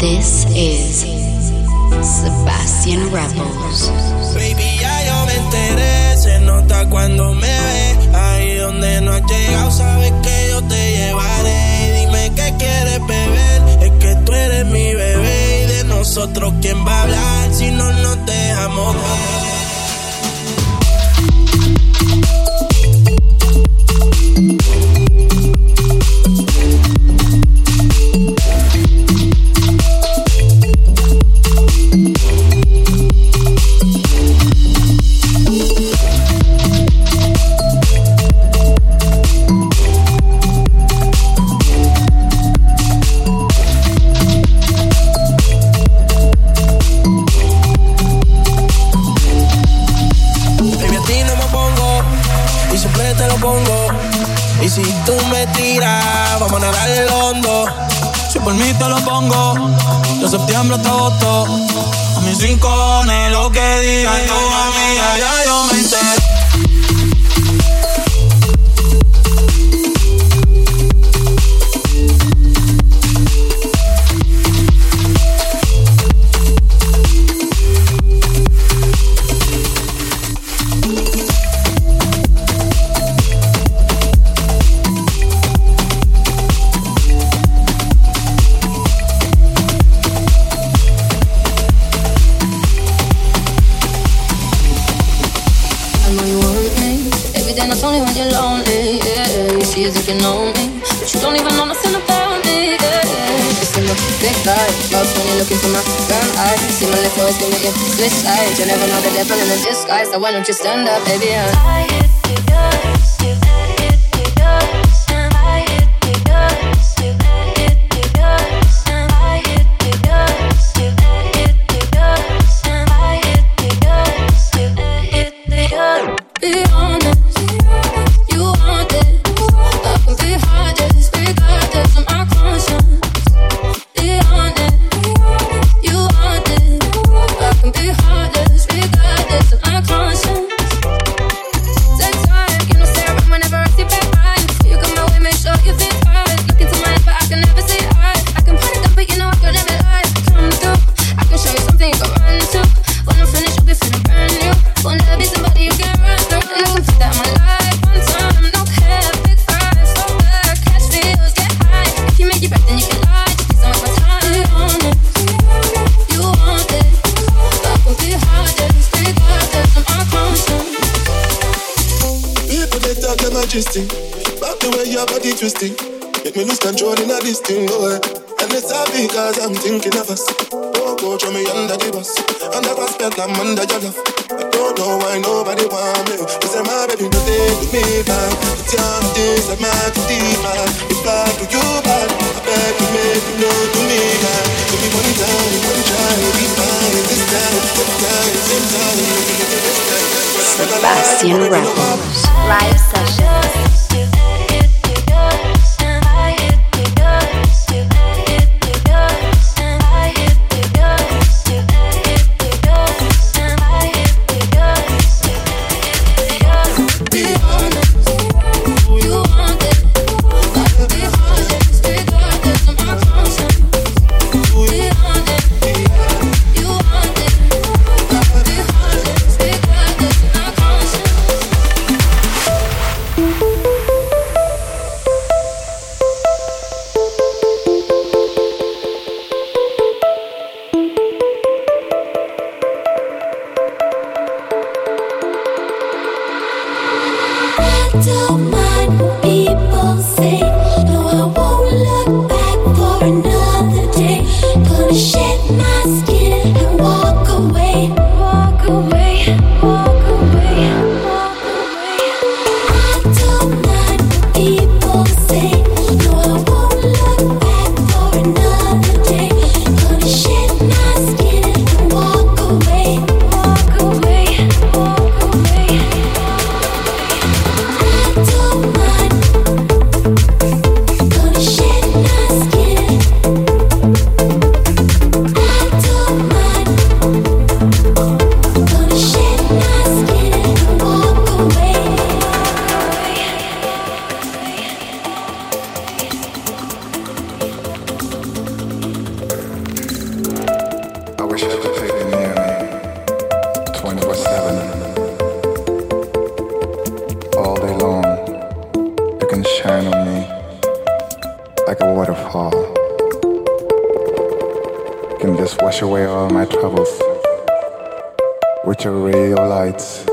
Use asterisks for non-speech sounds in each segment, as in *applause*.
This is Sebastian Rebels. Baby, ya yo me enteré, se nota cuando me ve. Ahí donde no has llegado, sabes que yo te llevaré. Y dime qué quieres beber, es que tú eres mi bebé. Y de nosotros, ¿quién va a hablar si no nos dejamos ver? thank you sin lo que digan tus amigas, ya yo me enteré. So why don't you stand up, baby? Yeah. I hit the this thing. Make me lose control in a this thing, boy. And it's all because I'm thinking of us. Go me under the bus. I'm under your love. I don't know why nobody want me. My baby, don't take me back. It's that. If I do you I beg you make you know to me try, be fine. This time, this time, time. Sebastian Ramos. Live session. can just wash away all my troubles with your radio lights.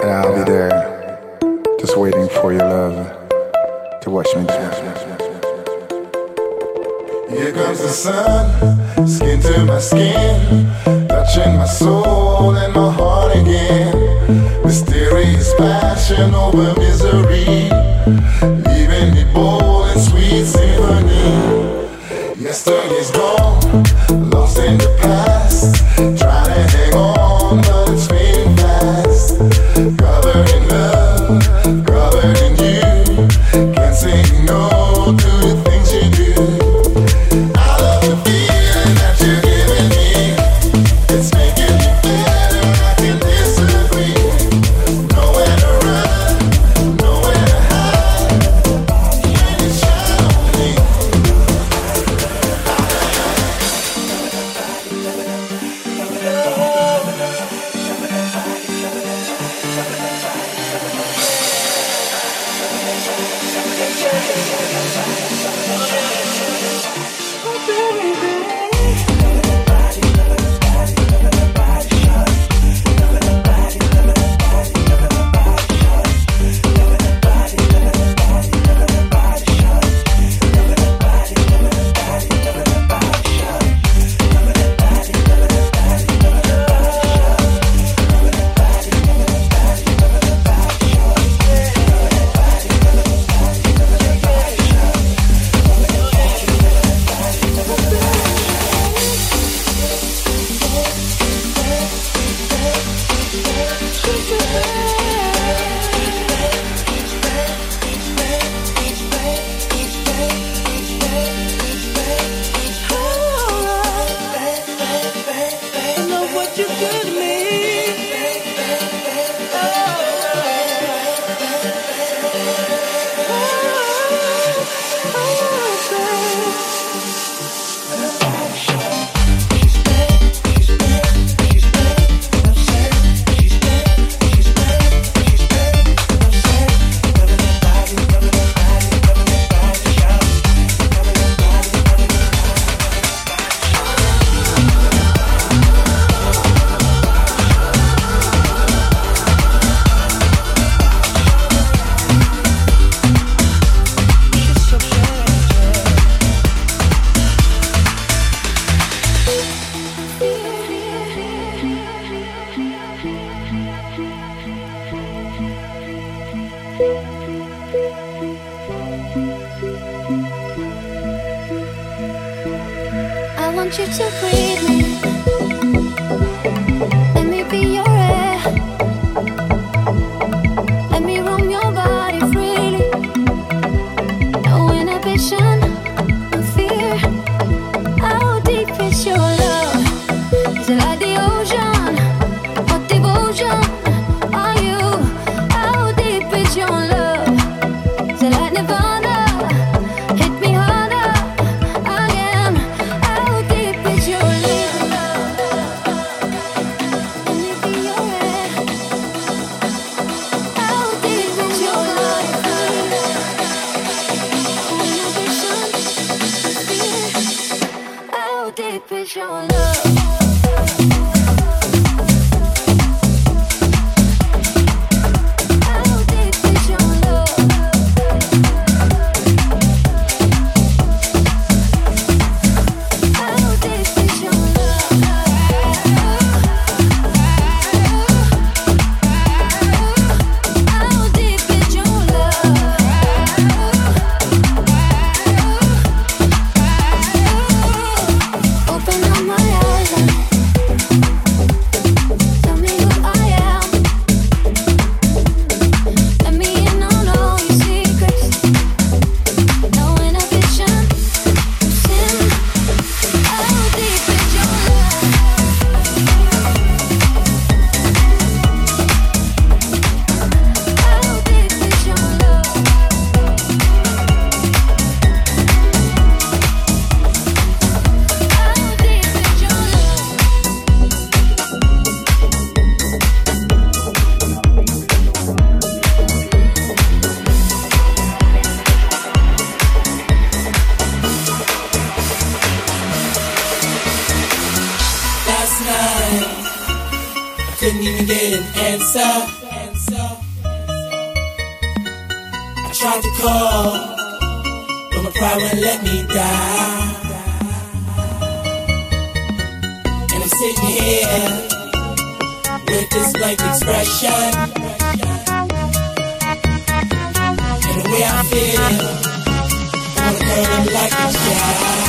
And I'll be there, just waiting for your love to wash me drown. Here comes the sun, skin to my skin, touching my soul and my heart again. Mysterious passion over misery, leaving me bold and sweet symphony. Yesterday is gone. life expression. And the way I feel, I wanna curl up like a child.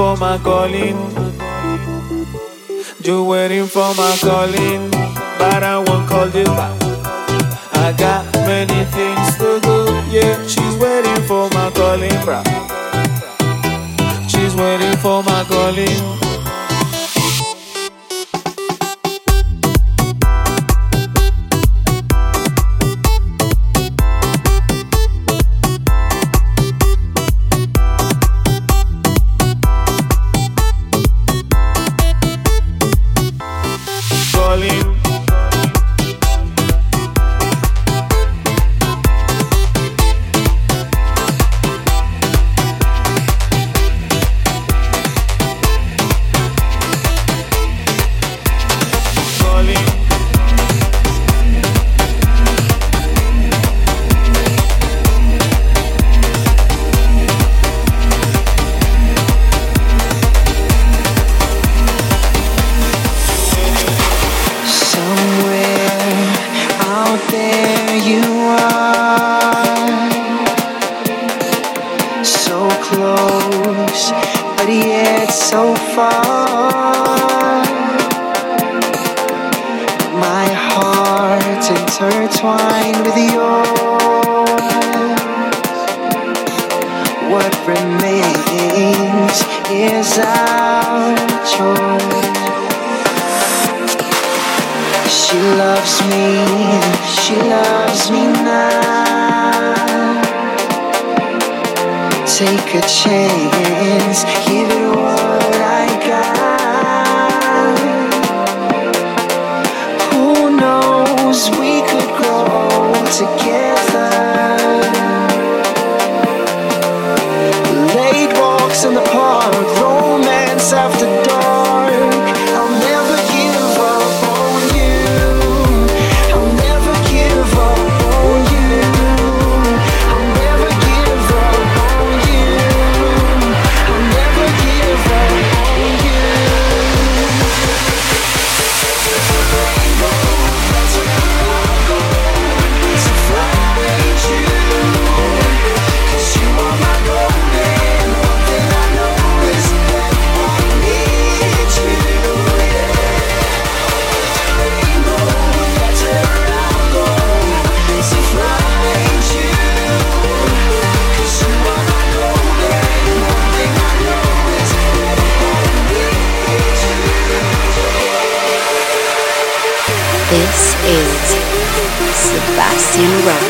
For my calling. You waiting for my calling, but I won't call you back. I got many things to do. Yeah, she's waiting for my calling, bro. She's waiting for my calling. is our choice. She loves me, she loves me now. Take a chance, give Virgin Radio.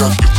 Balenciaga,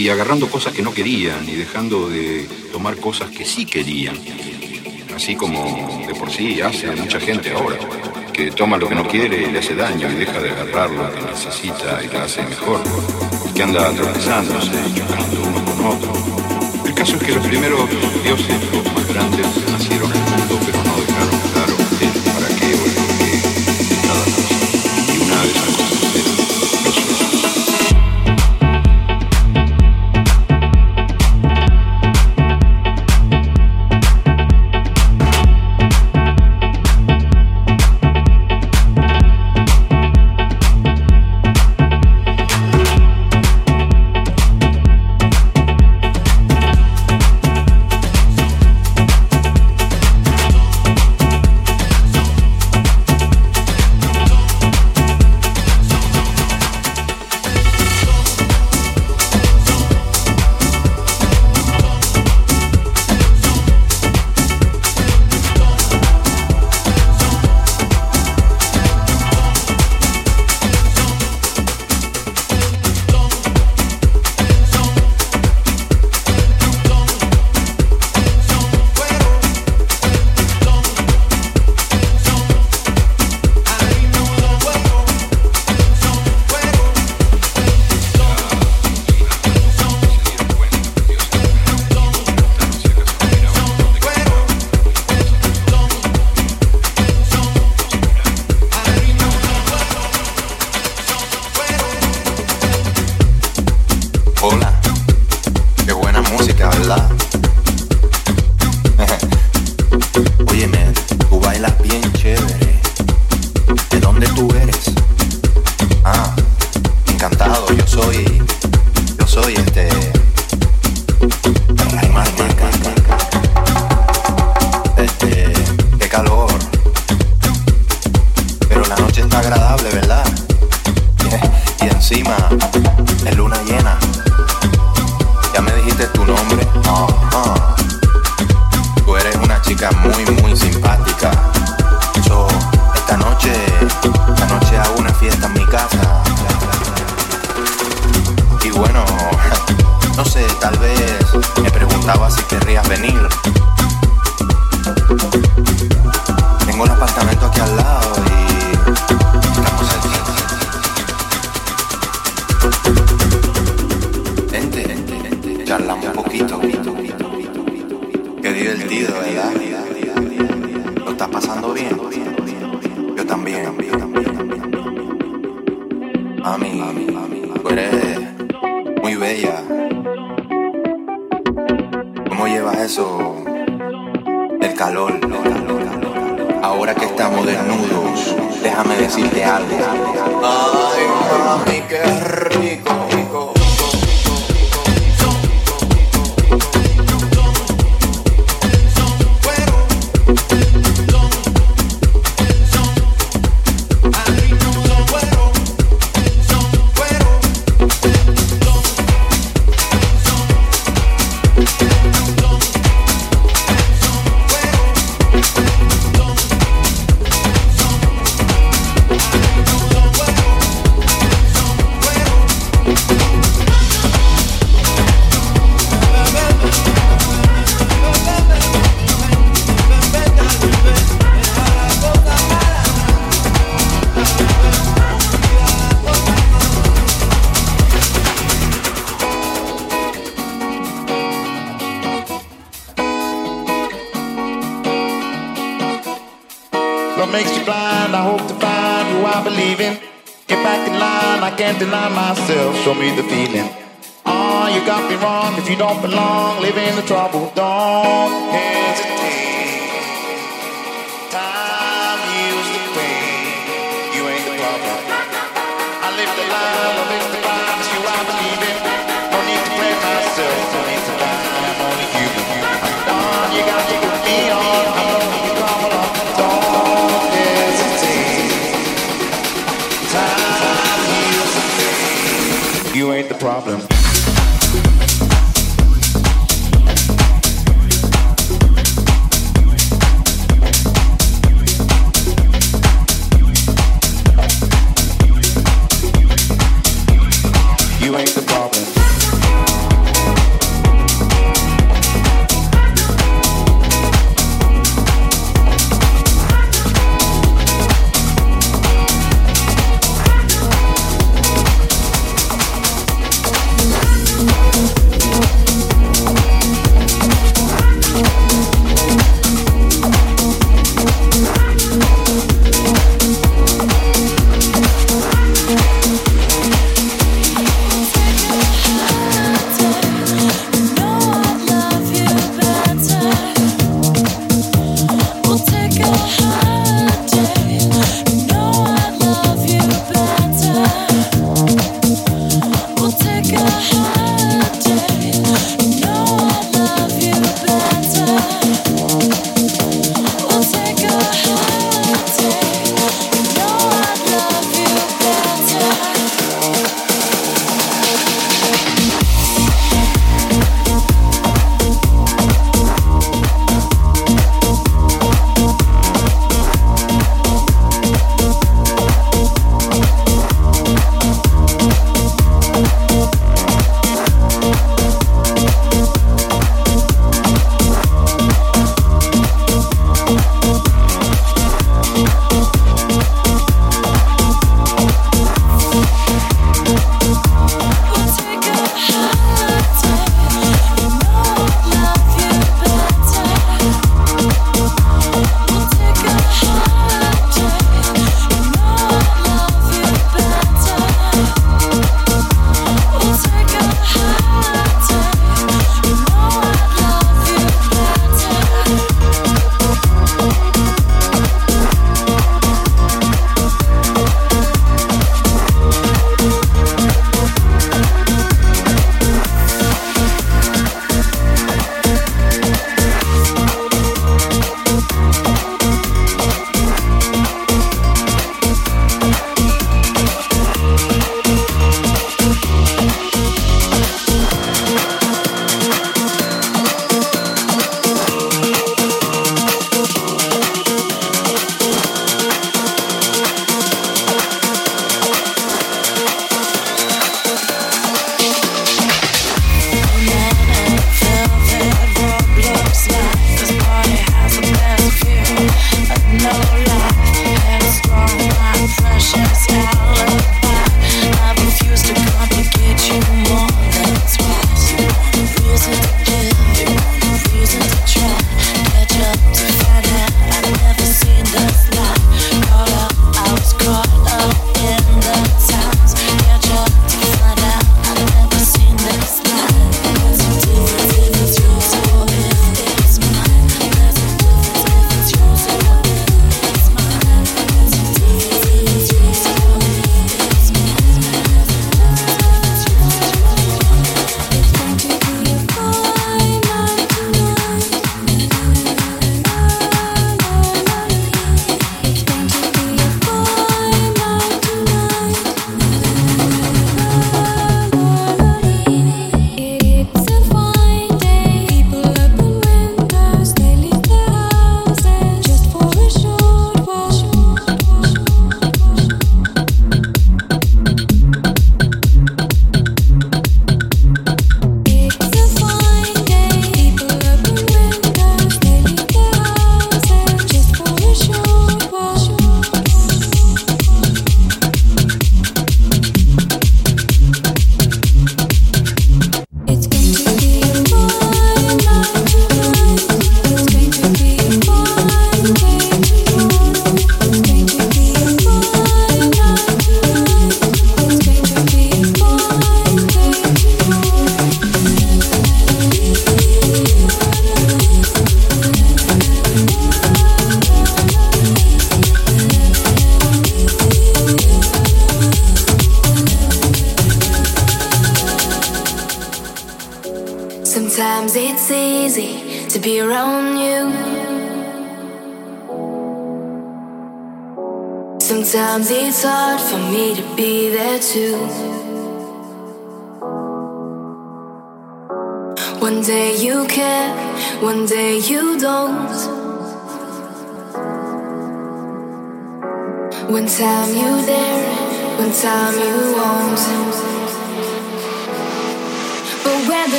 y agarrando cosas que no querían y dejando de tomar cosas que sí querían, así como de por sí hace mucha gente ahora, que toma lo que no quiere y le hace daño y deja de agarrar lo que necesita y la hace mejor, que anda atravesándose chocando uno con otro. El caso es que los primeros dioses, los más grandes, muy, muy simpática. Yo, esta noche, esta noche hago una fiesta en mi casa. Y bueno, *laughs* no sé, tal vez me preguntaba si querrías venir. Yeah.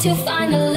to find a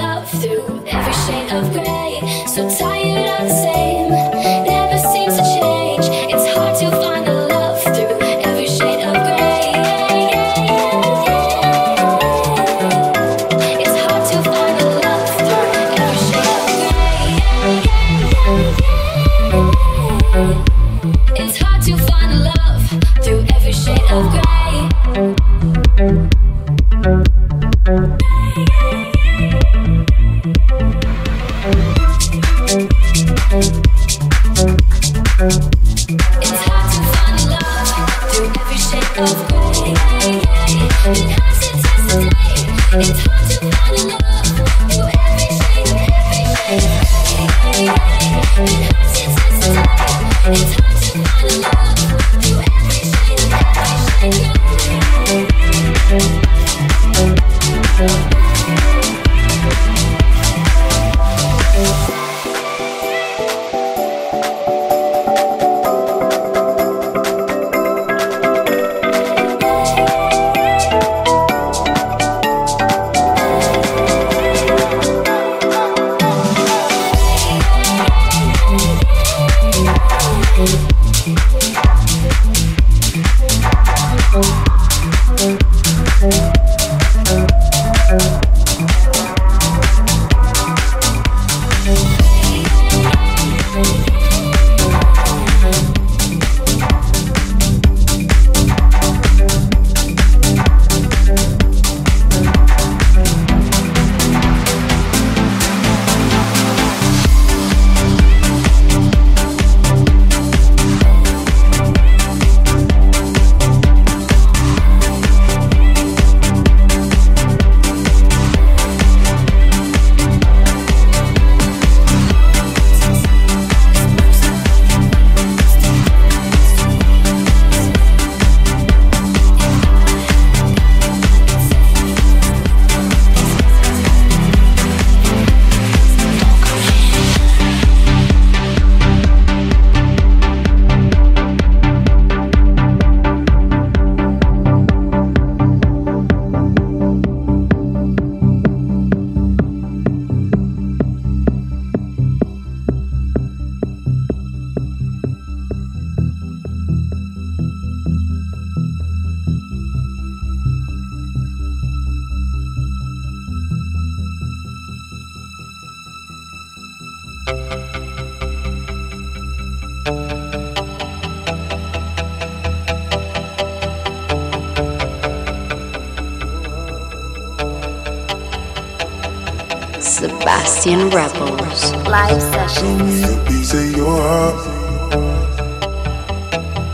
Show me a piece of your heart.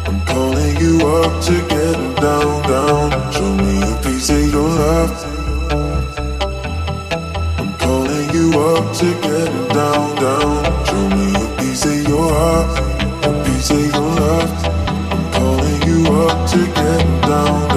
I'm calling you up to get down, down. Show me a piece of your love. I'm calling you up to get down, down. Show me a piece of your heart, a piece of your love. I'm calling you up to get down.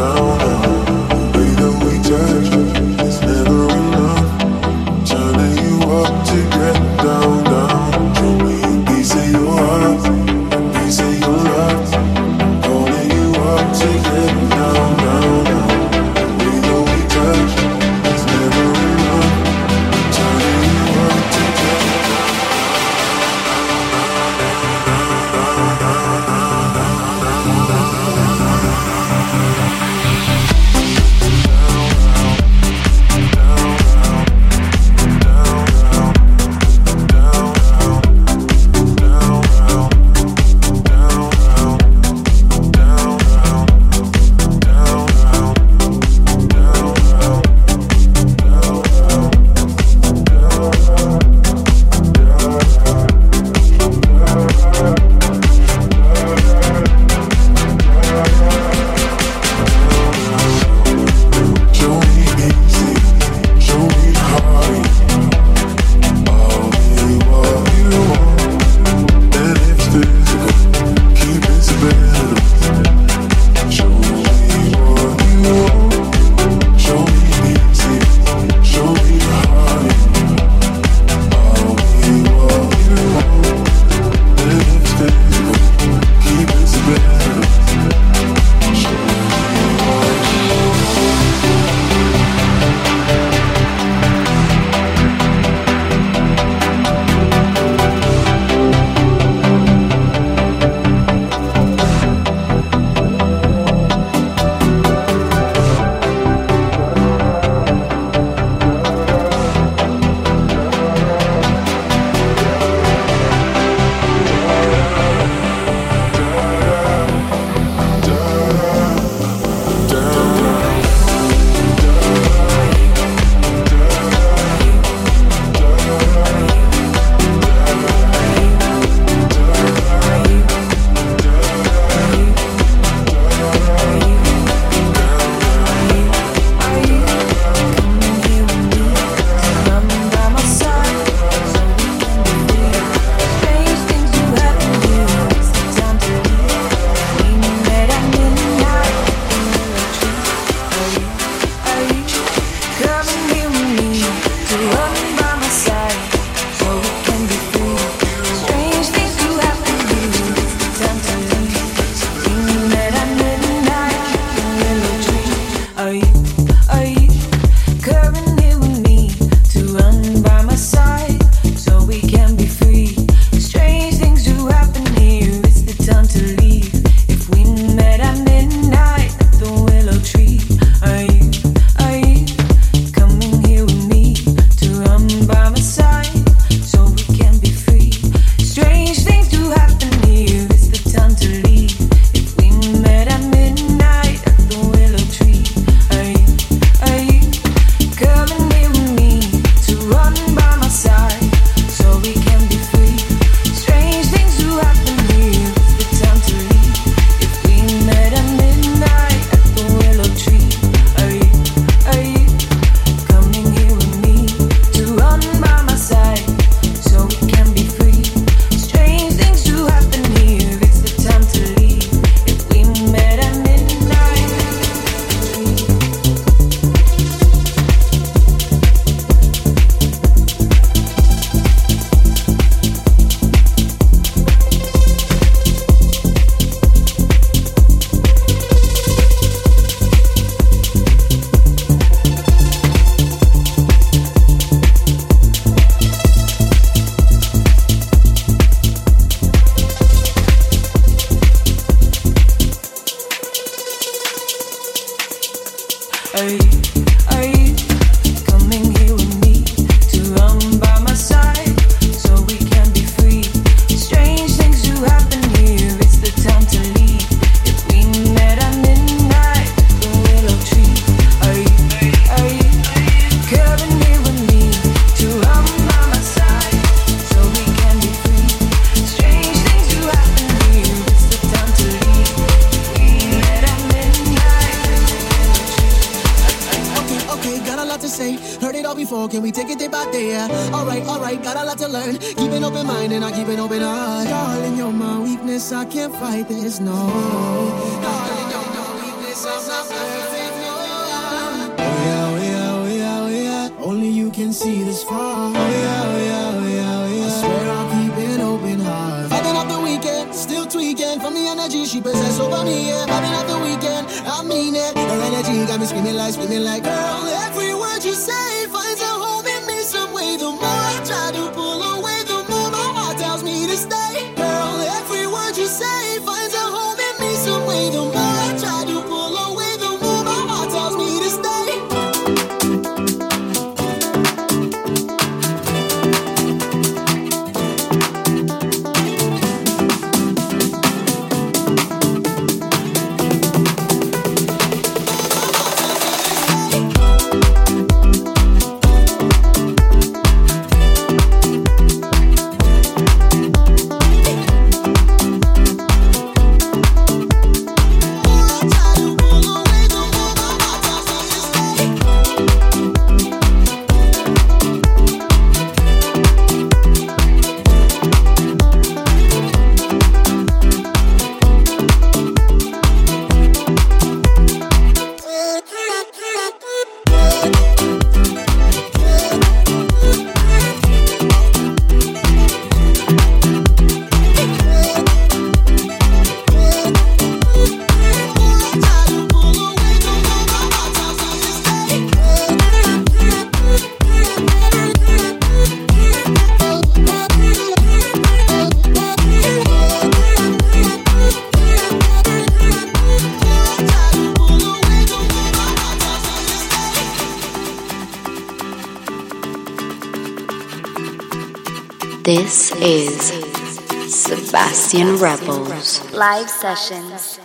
Rebels. Live sessions.